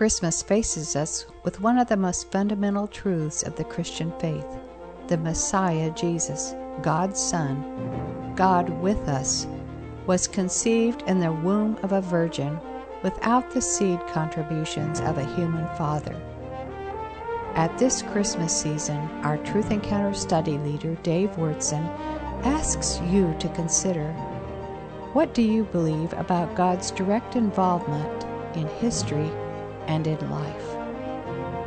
Christmas faces us with one of the most fundamental truths of the Christian faith the Messiah Jesus, God's Son, God with us, was conceived in the womb of a virgin without the seed contributions of a human father. At this Christmas season, our Truth Encounter study leader, Dave Wyrtzen, asks you to consider what do you believe about God's direct involvement in history and in life?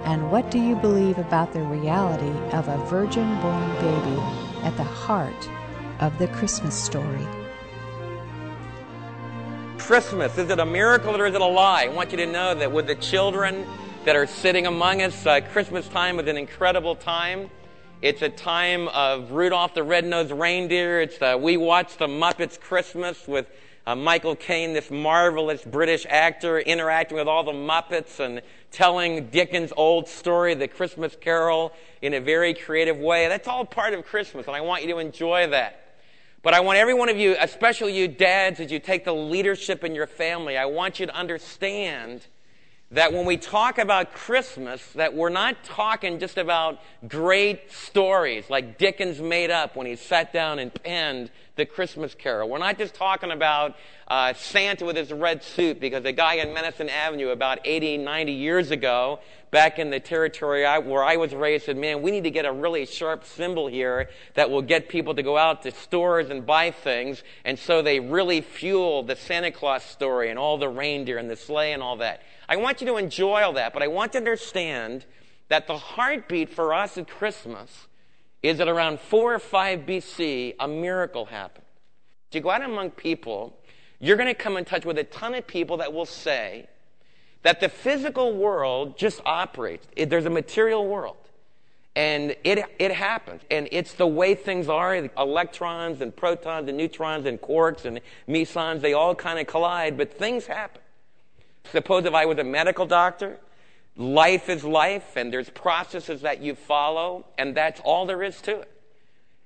And what do you believe about the reality of a virgin born baby at the heart of the Christmas story? Christmas, is it a miracle or is it a lie? I want you to know that with the children that are sitting among us, uh, Christmas time is an incredible time. It's a time of Rudolph the Red-Nosed Reindeer. It's uh, we watch the Muppets Christmas with uh, Michael Caine, this marvelous British actor, interacting with all the Muppets and telling Dickens' old story, The Christmas Carol, in a very creative way. That's all part of Christmas, and I want you to enjoy that. But I want every one of you, especially you dads, as you take the leadership in your family, I want you to understand that when we talk about Christmas, that we're not talking just about great stories like Dickens made up when he sat down and penned the Christmas Carol. We're not just talking about uh, Santa with his red suit because a guy in Madison Avenue about 80, 90 years ago, back in the territory I, where I was raised, said, man, we need to get a really sharp symbol here that will get people to go out to stores and buy things. And so they really fuel the Santa Claus story and all the reindeer and the sleigh and all that. I want you to enjoy all that, but I want to understand that the heartbeat for us at Christmas is that around 4 or 5 BC, a miracle happened. If you go out among people, you're going to come in touch with a ton of people that will say that the physical world just operates. It, there's a material world. And it, it happens. And it's the way things are. Electrons and protons and neutrons and quarks and mesons, they all kind of collide, but things happen. Suppose if I was a medical doctor, life is life, and there's processes that you follow, and that's all there is to it.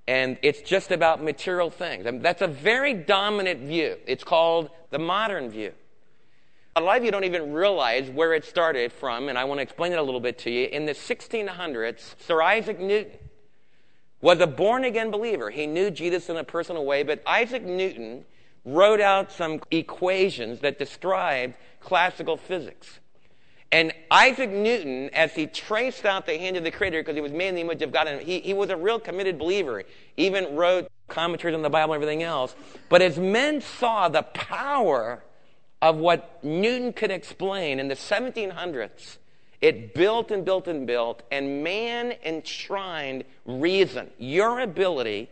And it's just about material things. Mean, that's a very dominant view. It's called the modern view. A lot of you don't even realize where it started from, and I want to explain it a little bit to you. In the 1600s, Sir Isaac Newton was a born again believer. He knew Jesus in a personal way, but Isaac Newton wrote out some equations that described classical physics. And Isaac Newton, as he traced out the hand of the Creator, because he was made in the image of God, and he, he was a real committed believer, even wrote commentaries on the Bible and everything else. But as men saw the power of what Newton could explain in the 1700s, it built and built and built, and man enshrined reason, your ability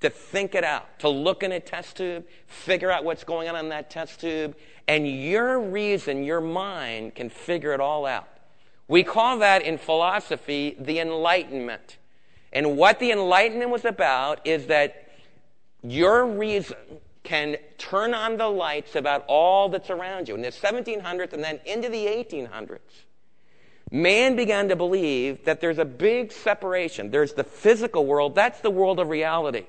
to think it out, to look in a test tube, figure out what's going on in that test tube, and your reason, your mind can figure it all out. We call that in philosophy the Enlightenment. And what the Enlightenment was about is that your reason can turn on the lights about all that's around you. In the 1700s and then into the 1800s, man began to believe that there's a big separation. There's the physical world, that's the world of reality.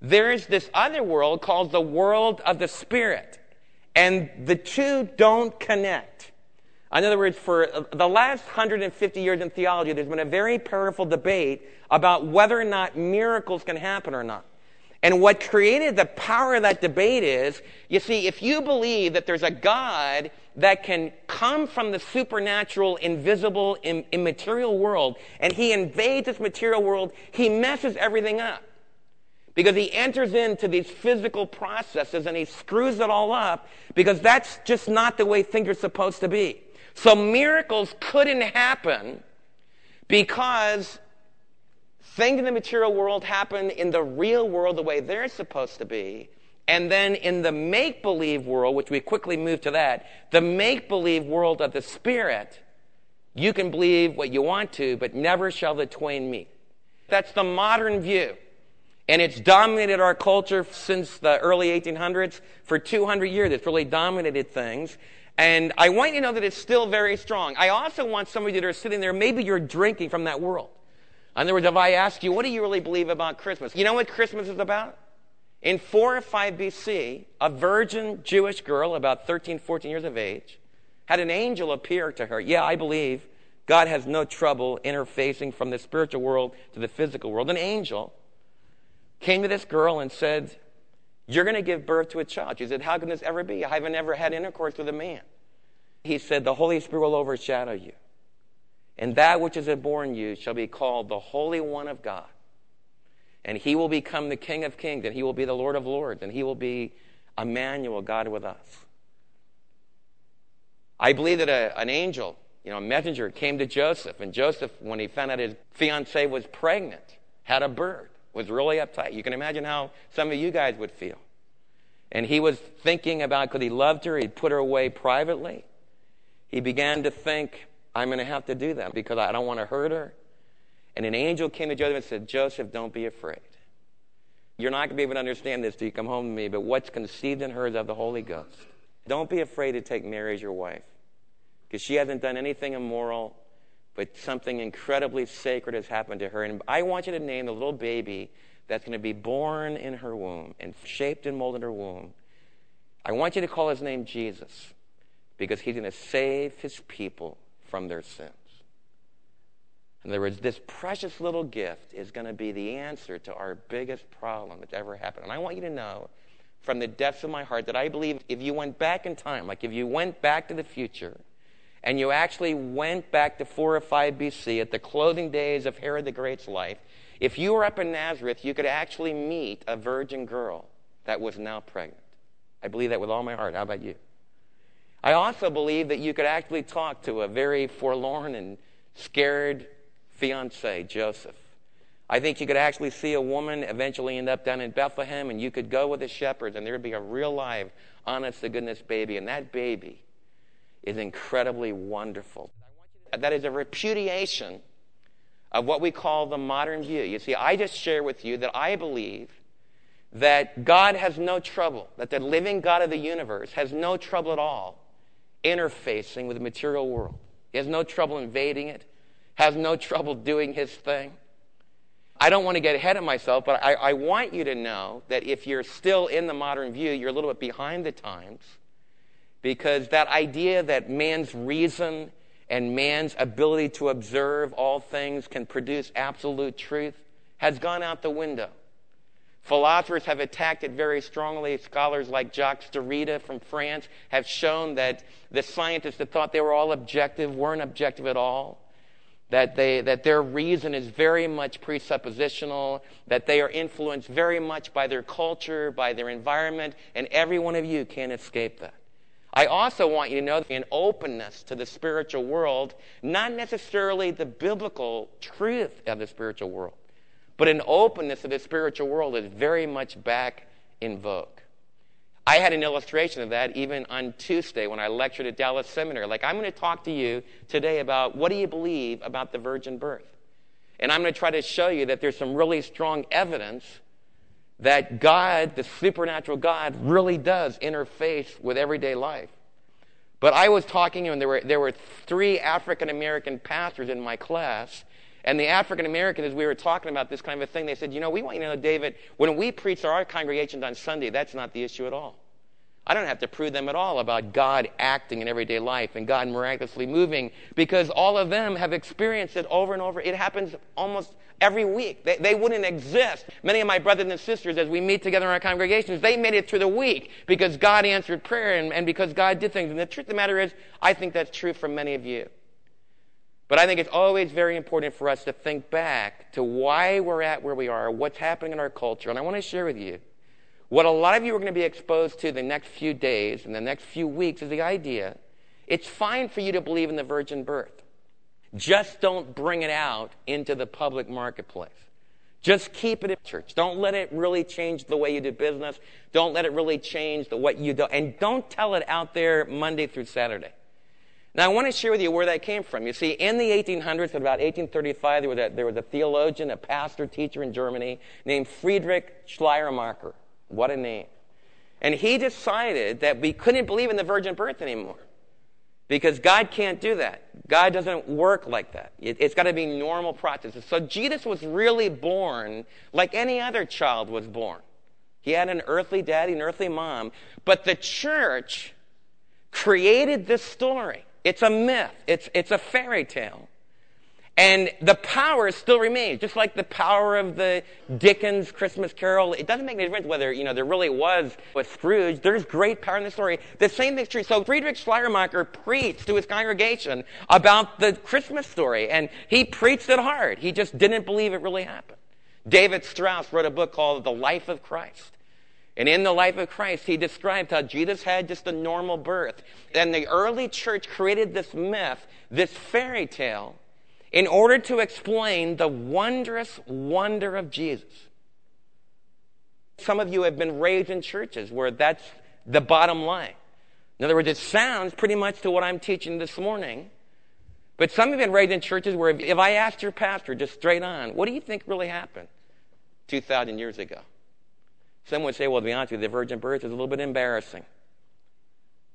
There's this other world called the world of the spirit. And the two don't connect. In other words, for the last 150 years in theology, there's been a very powerful debate about whether or not miracles can happen or not. And what created the power of that debate is, you see, if you believe that there's a God that can come from the supernatural, invisible, immaterial world, and he invades this material world, he messes everything up. Because he enters into these physical processes and he screws it all up because that's just not the way things are supposed to be. So miracles couldn't happen because things in the material world happen in the real world the way they're supposed to be. And then in the make believe world, which we quickly move to that, the make believe world of the Spirit, you can believe what you want to, but never shall the twain meet. That's the modern view. And it's dominated our culture since the early 1800s. For 200 years, it's really dominated things. And I want you to know that it's still very strong. I also want some of you that are sitting there, maybe you're drinking from that world. In other words, if I ask you, what do you really believe about Christmas? You know what Christmas is about? In 4 or 5 BC, a virgin Jewish girl, about 13, 14 years of age, had an angel appear to her. Yeah, I believe God has no trouble interfacing from the spiritual world to the physical world. An angel came to this girl and said, You're going to give birth to a child. She said, How can this ever be? I haven't ever had intercourse with a man. He said, The Holy Spirit will overshadow you. And that which is born you shall be called the Holy One of God. And he will become the King of Kings, and he will be the Lord of Lords, and he will be Emmanuel, God with us. I believe that a, an angel, you know, a messenger came to Joseph, and Joseph, when he found out his fiancee was pregnant, had a bird, was really uptight. You can imagine how some of you guys would feel. And he was thinking about, because he loved her, he'd put her away privately. He began to think, I'm going to have to do that because I don't want to hurt her. And an angel came to Joseph and said, Joseph, don't be afraid. You're not going to be able to understand this till you come home to me, but what's conceived in her is of the Holy Ghost. Don't be afraid to take Mary as your wife because she hasn't done anything immoral, but something incredibly sacred has happened to her. And I want you to name the little baby that's going to be born in her womb and shaped and molded in her womb. I want you to call his name Jesus because he's going to save his people from their sins. In other words, this precious little gift is going to be the answer to our biggest problem that's ever happened. And I want you to know from the depths of my heart that I believe if you went back in time, like if you went back to the future, and you actually went back to 4 or 5 BC at the closing days of Herod the Great's life, if you were up in Nazareth, you could actually meet a virgin girl that was now pregnant. I believe that with all my heart. How about you? I also believe that you could actually talk to a very forlorn and scared fiance, Joseph. I think you could actually see a woman eventually end up down in Bethlehem, and you could go with the shepherds, and there'd be a real live, honest to goodness baby, and that baby is incredibly wonderful. That is a repudiation of what we call the modern view. You see, I just share with you that I believe that God has no trouble, that the living God of the universe has no trouble at all interfacing with the material world. He has no trouble invading it, has no trouble doing his thing. I don't want to get ahead of myself, but I, I, want you to know that if you're still in the modern view, you're a little bit behind the times because that idea that man's reason and man's ability to observe all things can produce absolute truth has gone out the window. Philosophers have attacked it very strongly. Scholars like Jacques Derrida from France have shown that the scientists that thought they were all objective weren't objective at all. That, they, that their reason is very much presuppositional, that they are influenced very much by their culture, by their environment, and every one of you can't escape that. I also want you to know an openness to the spiritual world, not necessarily the biblical truth of the spiritual world. But an openness to the spiritual world is very much back in vogue. I had an illustration of that even on Tuesday when I lectured at Dallas Seminary. Like, I'm going to talk to you today about what do you believe about the virgin birth? And I'm going to try to show you that there's some really strong evidence that God, the supernatural God, really does interface with everyday life. But I was talking, and there were, there were three African American pastors in my class and the African Americans, as we were talking about this kind of a thing, they said, You know, we want you to know, David, when we preach to our congregations on Sunday, that's not the issue at all. I don't have to prove them at all about God acting in everyday life and God miraculously moving because all of them have experienced it over and over. It happens almost every week. They, they wouldn't exist. Many of my brothers and sisters, as we meet together in our congregations, they made it through the week because God answered prayer and, and because God did things. And the truth of the matter is, I think that's true for many of you. But I think it's always very important for us to think back to why we're at where we are, what's happening in our culture. And I want to share with you what a lot of you are going to be exposed to the next few days and the next few weeks is the idea it's fine for you to believe in the virgin birth. Just don't bring it out into the public marketplace. Just keep it in church. Don't let it really change the way you do business. Don't let it really change the what you do. And don't tell it out there Monday through Saturday. Now, I want to share with you where that came from. You see, in the 1800s, at about 1835, there was, a, there was a theologian, a pastor, teacher in Germany named Friedrich Schleiermacher. What a name. And he decided that we couldn't believe in the virgin birth anymore because God can't do that. God doesn't work like that. It, has got to be normal processes. So Jesus was really born like any other child was born. He had an earthly daddy, an earthly mom, but the church created this story. It's a myth. It's, it's a fairy tale. And the power still remains, just like the power of the Dickens Christmas Carol. It doesn't make any difference whether, you know, there really was a Scrooge. There's great power in the story. The same thing's true. So Friedrich Schleiermacher preached to his congregation about the Christmas story, and he preached it hard. He just didn't believe it really happened. David Strauss wrote a book called The Life of Christ. And in the life of Christ, he described how Jesus had just a normal birth. And the early church created this myth, this fairy tale, in order to explain the wondrous wonder of Jesus. Some of you have been raised in churches where that's the bottom line. In other words, it sounds pretty much to what I'm teaching this morning. But some have been raised in churches where if I asked your pastor just straight on, what do you think really happened 2,000 years ago? Some would say, well, to be honest with you, the virgin birth is a little bit embarrassing.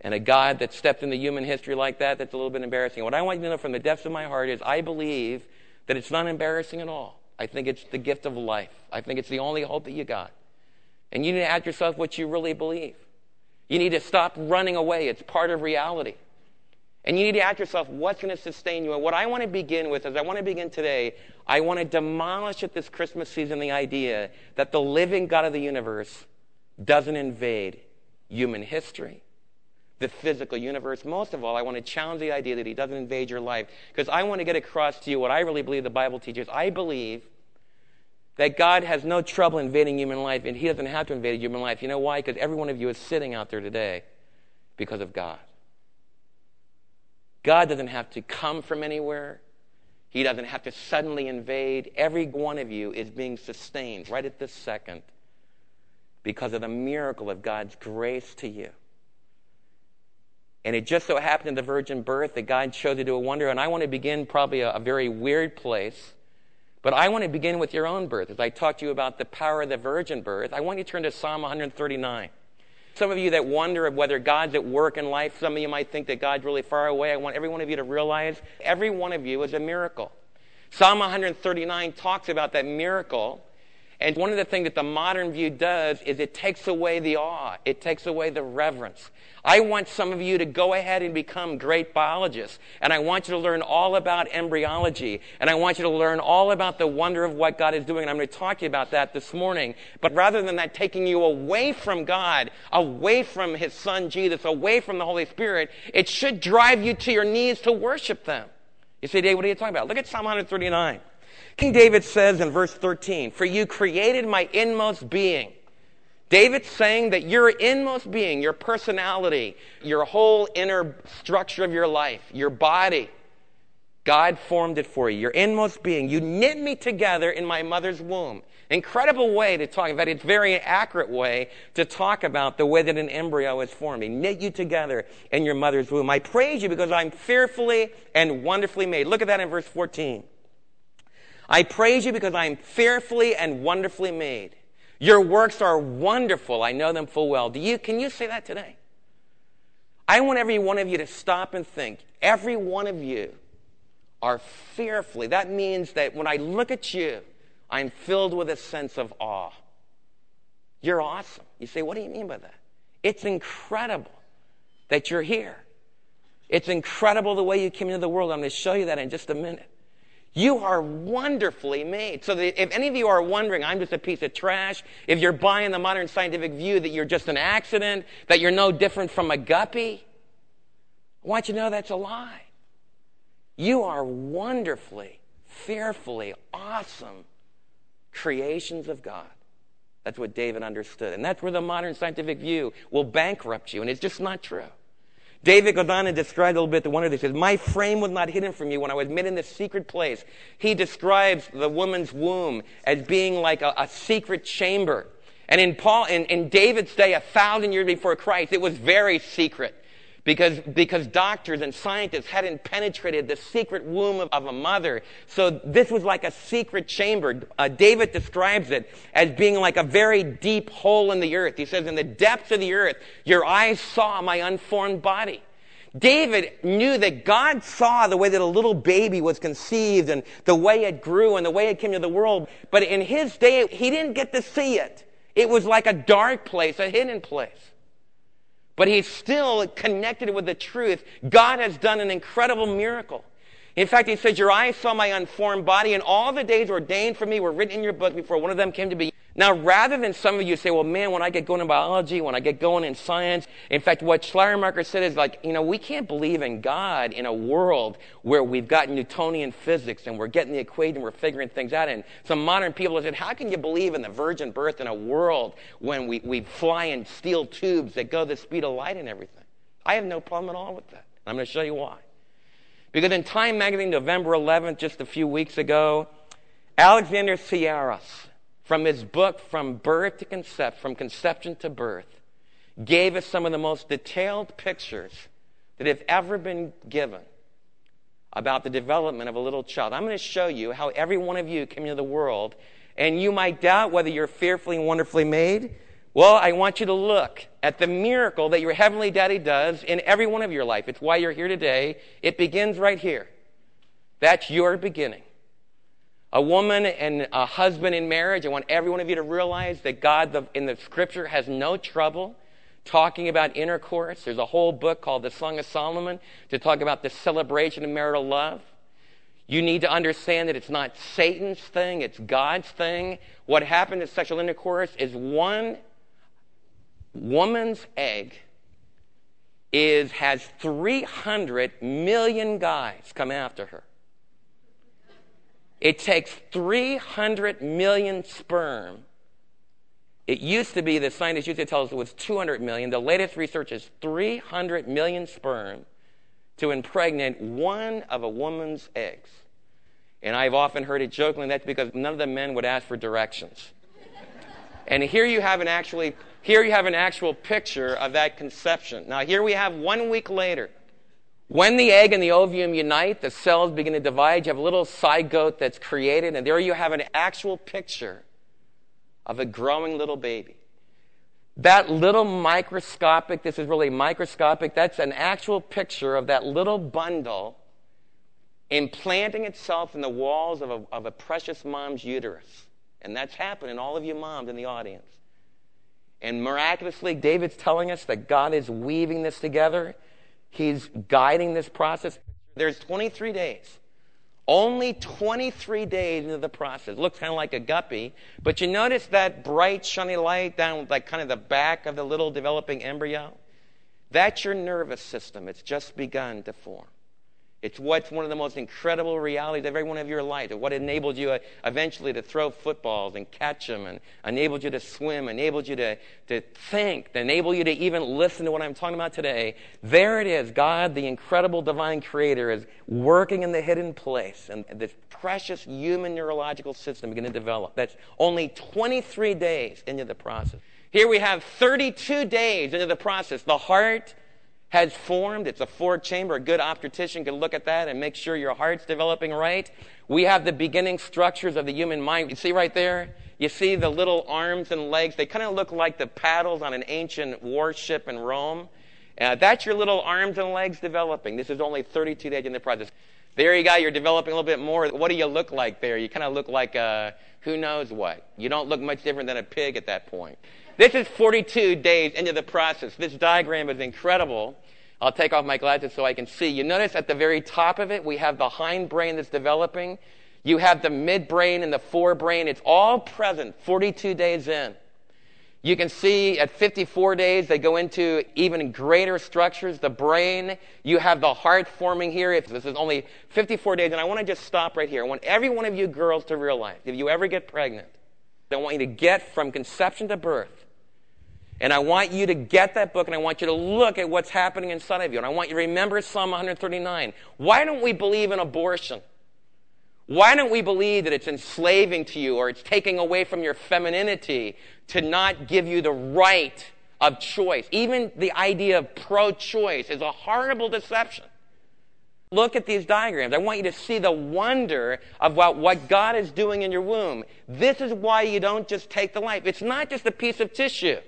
And a God that stepped into human history like that, that's a little bit embarrassing. What I want you to know from the depths of my heart is I believe that it's not embarrassing at all. I think it's the gift of life. I think it's the only hope that you got. And you need to ask yourself what you really believe. You need to stop running away. It's part of reality. And you need to ask yourself, what's going to sustain you? And what I want to begin with is I want to begin today, I want to demolish at this Christmas season the idea that the living God of the universe doesn't invade human history, the physical universe. Most of all, I want to challenge the idea that he doesn't invade your life because I want to get across to you what I really believe the Bible teaches. I believe that God has no trouble invading human life and he doesn't have to invade human life. You know why? Because every one of you is sitting out there today because of God. God doesn't have to come from anywhere. He doesn't have to suddenly invade. Every one of you is being sustained right at this second because of the miracle of God's grace to you. And it just so happened in the virgin birth that God chose to do a wonder. And I want to begin probably a, a very weird place. But I want to begin with your own birth. As I talk to you about the power of the virgin birth, I want you to turn to Psalm 139. Some of you that wonder whether God's at work in life, some of you might think that God's really far away. I want every one of you to realize every one of you is a miracle. Psalm 139 talks about that miracle and one of the things that the modern view does is it takes away the awe, it takes away the reverence. I want some of you to go ahead and become great biologists, and I want you to learn all about embryology, and I want you to learn all about the wonder of what God is doing, and I'm going to talk to you about that this morning. But rather than that taking you away from God, away from His Son Jesus, away from the Holy Spirit, it should drive you to your knees to worship them. You say, Dave, what are you talking about? Look at Psalm 139. King David says in verse 13, For you created my inmost being. David's saying that your inmost being, your personality, your whole inner structure of your life, your body, God formed it for you. Your inmost being. You knit me together in my mother's womb. Incredible way to talk. about fact, it's very accurate way to talk about the way that an embryo is formed. He knit you together in your mother's womb. I praise you because I'm fearfully and wonderfully made. Look at that in verse 14. I praise you because I am fearfully and wonderfully made. Your works are wonderful. I know them full well. Do you, can you say that today? I want every one of you to stop and think. Every one of you are fearfully. That means that when I look at you, I'm filled with a sense of awe. You're awesome. You say, what do you mean by that? It's incredible that you're here. It's incredible the way you came into the world. I'm going to show you that in just a minute. You are wonderfully made. So if any of you are wondering, I'm just a piece of trash, if you're buying the modern scientific view that you're just an accident, that you're no different from a guppy, I want you to know that's a lie. You are wonderfully, fearfully, awesome creations of God. That's what David understood. And that's where the modern scientific view will bankrupt you. And it's just not true. David goes on and describes a little bit the wonder. He says, My frame was not hidden from you when I was made in this secret place. He describes the woman's womb as being like a, a secret chamber. And in Paul, in, in David's day, a thousand years before Christ, it was very secret because, because doctors and scientists hadn't penetrated the secret womb of, of a mother. So this was like a secret chamber. Uh, David describes it as being like a very deep hole in the earth. He says, in the depths of the earth, your eyes saw my unformed body. David knew that God saw the way that a little baby was conceived and the way it grew and the way it came to the world. But in his day, he didn't get to see it. It was like a dark place, a hidden place. But he's still connected with the truth. God has done an incredible miracle. In fact, he says, Your eyes saw my unformed body, and all the days ordained for me were written in your book before one of them came to be. Now, rather than some of you say, well, man, when I get going in biology, when I get going in science, in fact, what Schleiermacher said is like, you know, we can't believe in God in a world where we've got Newtonian physics and we're getting the equation, we're figuring things out. And some modern people have said, how can you believe in the virgin birth in a world when we, we fly in steel tubes that go the speed of light and everything? I have no problem at all with that. I'm going to show you why. Because in Time magazine, November 11th, just a few weeks ago, Alexander Tsiaras, from his book, From Birth to Conception, From Conception to Birth, gave us some of the most detailed pictures that have ever been given about the development of a little child. I'm going to show you how every one of you came into the world, and you might doubt whether you're fearfully and wonderfully made. Well, I want you to look at the miracle that your heavenly daddy does in every one of your life. It's why you're here today. It begins right here. That's your beginning a woman and a husband in marriage, I want every one of you to realize that God in the scripture has no trouble talking about intercourse. There's a whole book called the Song of Solomon to talk about the celebration of marital love. You need to understand that it's not Satan's thing, it's God's thing. What happened in sexual intercourse is one woman's egg is has 300 million guys come after her. It takes 300 million sperm. It used to be, the scientists used to tell us it was 200 million. The latest research is 300 million sperm to impregnate one of a woman's eggs. And I've often heard it jokingly that's because none of the men would ask for directions. and here you have an actually here you have an actual picture of that conception. Now here we have one week later. When the egg and the ovum unite, the cells begin to divide. You have a little zygote that's created, and there you have an actual picture of a growing little baby. That little microscopic, this is really microscopic, that's an actual picture of that little bundle implanting itself in the walls of a, of a precious mom's uterus. And that's happening, all of you moms in the audience. And miraculously, David's telling us that God is weaving this together. He's guiding this process. There's 23 days. Only 23 days into the process. Looks kind of like a guppy, but you notice that bright, shiny light down like kind of the back of the little developing embryo? That's your nervous system. It's just begun to form. It's what's one of the most incredible realities of every one of your life. What enabled you uh, eventually to throw footballs and catch them, and enabled you to swim, enabled you to, to think, enabled you to even listen to what I'm talking about today. There it is. God, the incredible divine creator, is working in the hidden place, and this precious human neurological system beginning to develop. That's only 23 days into the process. Here we have 32 days into the process. The heart has formed. It's a four chamber. A good obstetrician can look at that and make sure your heart's developing right. We have the beginning structures of the human mind. You see right there? You see the little arms and legs. They kind of look like the paddles on an ancient warship in Rome. Uh, that's your little arms and legs developing. This is only 32 days in the process. There you go. You're developing a little bit more. What do you look like there? You kind of look like a, who knows what. You don't look much different than a pig at that point. This is 42 days into the process. This diagram is incredible. I'll take off my glasses so I can see. You notice at the very top of it, we have the hindbrain that's developing. You have the midbrain and the forebrain. It's all present 42 days in. You can see at 54 days, they go into even greater structures. The brain, you have the heart forming here. This is only 54 days, and I want to just stop right here. I want every one of you girls to realize if you ever get pregnant, I want you to get from conception to birth and I want you to get that book and I want you to look at what's happening inside of you. And I want you to remember Psalm 139. Why don't we believe in abortion? Why don't we believe that it's enslaving to you or it's taking away from your femininity to not give you the right of choice? Even the idea of pro choice is a horrible deception. Look at these diagrams. I want you to see the wonder of what, what God is doing in your womb. This is why you don't just take the life. It's not just a piece of tissue.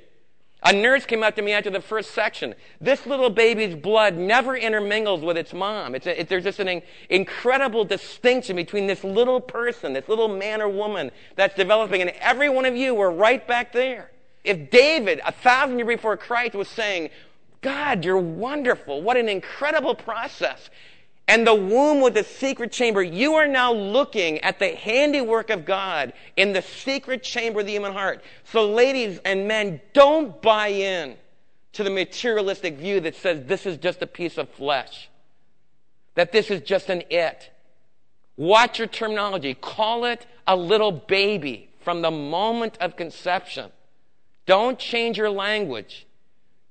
A nurse came up to me after the first section. This little baby's blood never intermingles with its mom. It's a, it, there's just an in, incredible distinction between this little person, this little man or woman that's developing, and every one of you were right back there. If David, a thousand years before Christ, was saying, God, you're wonderful. What an incredible process. And the womb was the secret chamber. You are now looking at the handiwork of God in the secret chamber of the human heart. So, ladies and men, don't buy in to the materialistic view that says this is just a piece of flesh, that this is just an it. Watch your terminology. Call it a little baby from the moment of conception. Don't change your language.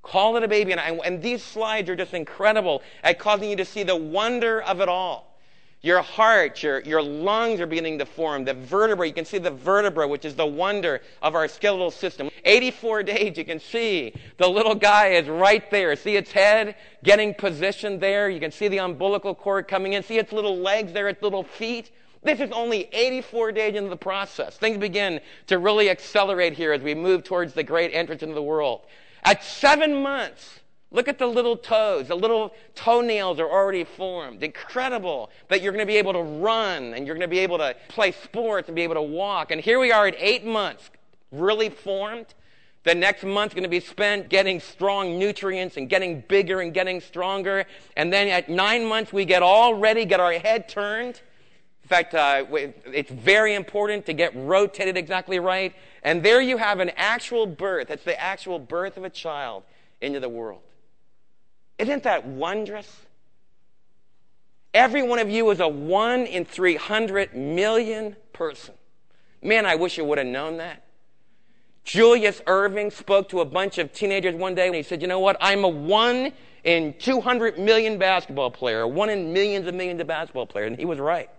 Call it a baby. And, I, and these slides are just incredible at causing you to see the wonder of it all. Your heart, your, your lungs are beginning to form. The vertebra, you can see the vertebra, which is the wonder of our skeletal system. 84 days, you can see the little guy is right there. See its head getting positioned there. You can see the umbilical cord coming in. See its little legs there, its little feet. This is only 84 days into the process. Things begin to really accelerate here as we move towards the great entrance into the world. At seven months, look at the little toes. The little toenails are already formed. Incredible that you're going to be able to run and you're going to be able to play sports and be able to walk. And here we are at eight months, really formed. The next month's going to be spent getting strong nutrients and getting bigger and getting stronger. And then at nine months, we get all ready, get our head turned. In fact, uh, it's very important to get rotated exactly right. And there you have an actual birth. That's the actual birth of a child into the world. Isn't that wondrous? Every one of you is a one in 300 million person. Man, I wish you would have known that. Julius Erving spoke to a bunch of teenagers one day and he said, You know what? I'm a one in 200 million basketball player, one in millions and millions of basketball players. And he was right.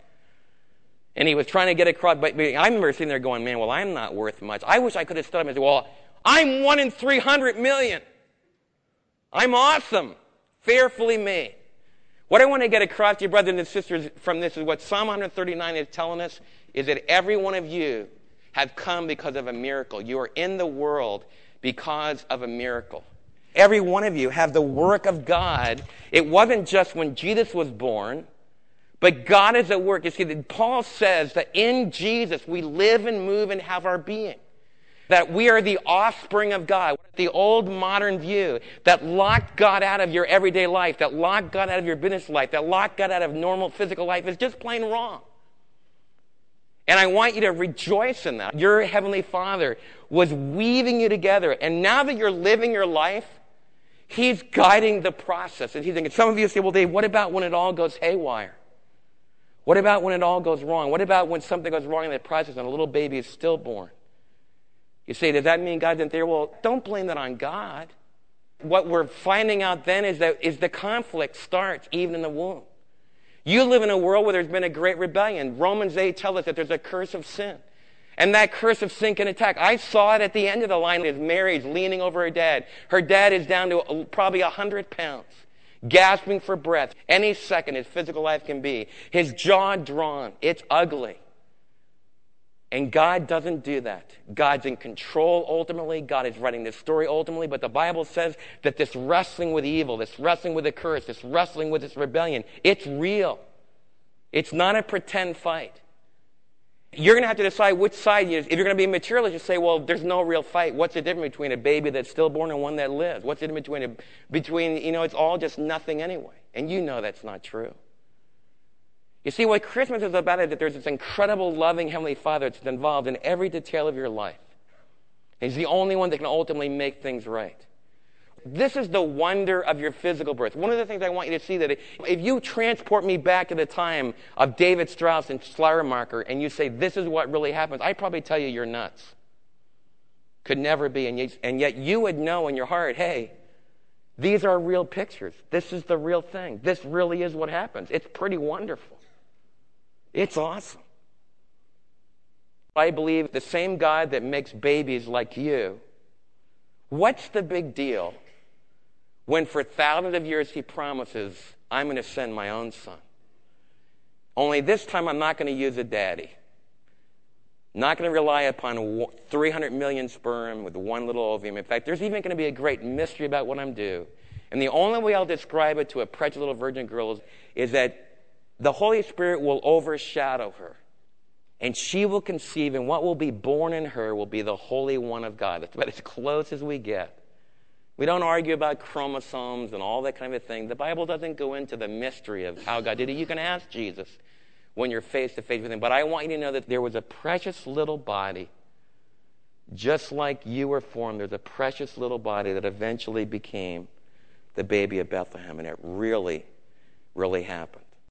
And he was trying to get across. But I remember sitting there going, man, well, I'm not worth much. I wish I could have stood up and said, well, I'm one in 300 million. I'm awesome. Fearfully made. What I want to get across to you, brothers and sisters, from this is what Psalm 139 is telling us is that every one of you have come because of a miracle. You are in the world because of a miracle. Every one of you have the work of God. It wasn't just when Jesus was born. But God is at work. You see, Paul says that in Jesus we live and move and have our being. That we are the offspring of God. The old modern view that locked God out of your everyday life, that locked God out of your business life, that locked God out of normal physical life is just plain wrong. And I want you to rejoice in that. Your Heavenly Father was weaving you together. And now that you're living your life, He's guiding the process. And He's thinking, some of you say, well, Dave, what about when it all goes haywire? What about when it all goes wrong? What about when something goes wrong in the process and a little baby is stillborn? You say, does that mean God didn't there? Well, don't blame that on God. What we're finding out then is that is the conflict starts even in the womb. You live in a world where there's been a great rebellion. Romans 8 tells us that there's a curse of sin. And that curse of sin can attack. I saw it at the end of the line as Mary's leaning over her dad. Her dad is down to probably 100 pounds gasping for breath. Any second his physical life can be. His jaw drawn. It's ugly. And God doesn't do that. God's in control ultimately. God is writing this story ultimately. But the Bible says that this wrestling with evil, this wrestling with the curse, this wrestling with this rebellion, it's real. It's not a pretend fight. You're going to have to decide which side. You, if you're going to be a materialist, you say, well, there's no real fight. What's the difference between a baby that's stillborn and one that lives? What's the difference between, a, between, you know, it's all just nothing anyway. And you know that's not true. You see, what Christmas is about is that there's this incredible, loving Heavenly Father that's involved in every detail of your life. He's the only one that can ultimately make things right. This is the wonder of your physical birth. One of the things I want you to see that if you transport me back to the time of David Strauss and Schleiermacher and you say this is what really happens, I'd probably tell you you're nuts. Could never be. And, you, and yet you would know in your heart, hey, these are real pictures. This is the real thing. This really is what happens. It's pretty wonderful. It's awesome. I believe the same God that makes babies like you, what's the big deal when for thousands of years he promises, I'm going to send my own son. Only this time I'm not going to use a daddy. Not going to rely upon 300 million sperm with one little ovum. In fact, there's even going to be a great mystery about what I'm due. And the only way I'll describe it to a precious little virgin girl is, is that the Holy Spirit will overshadow her. And she will conceive, and what will be born in her will be the Holy One of God. That's about as close as we get We don't argue about chromosomes and all that kind of thing. The Bible doesn't go into the mystery of how God did it. You can ask Jesus when you're face to face with Him. But I want you to know that there was a precious little body, just like you were formed. There's a precious little body that eventually became the baby of Bethlehem. And it really, really happened.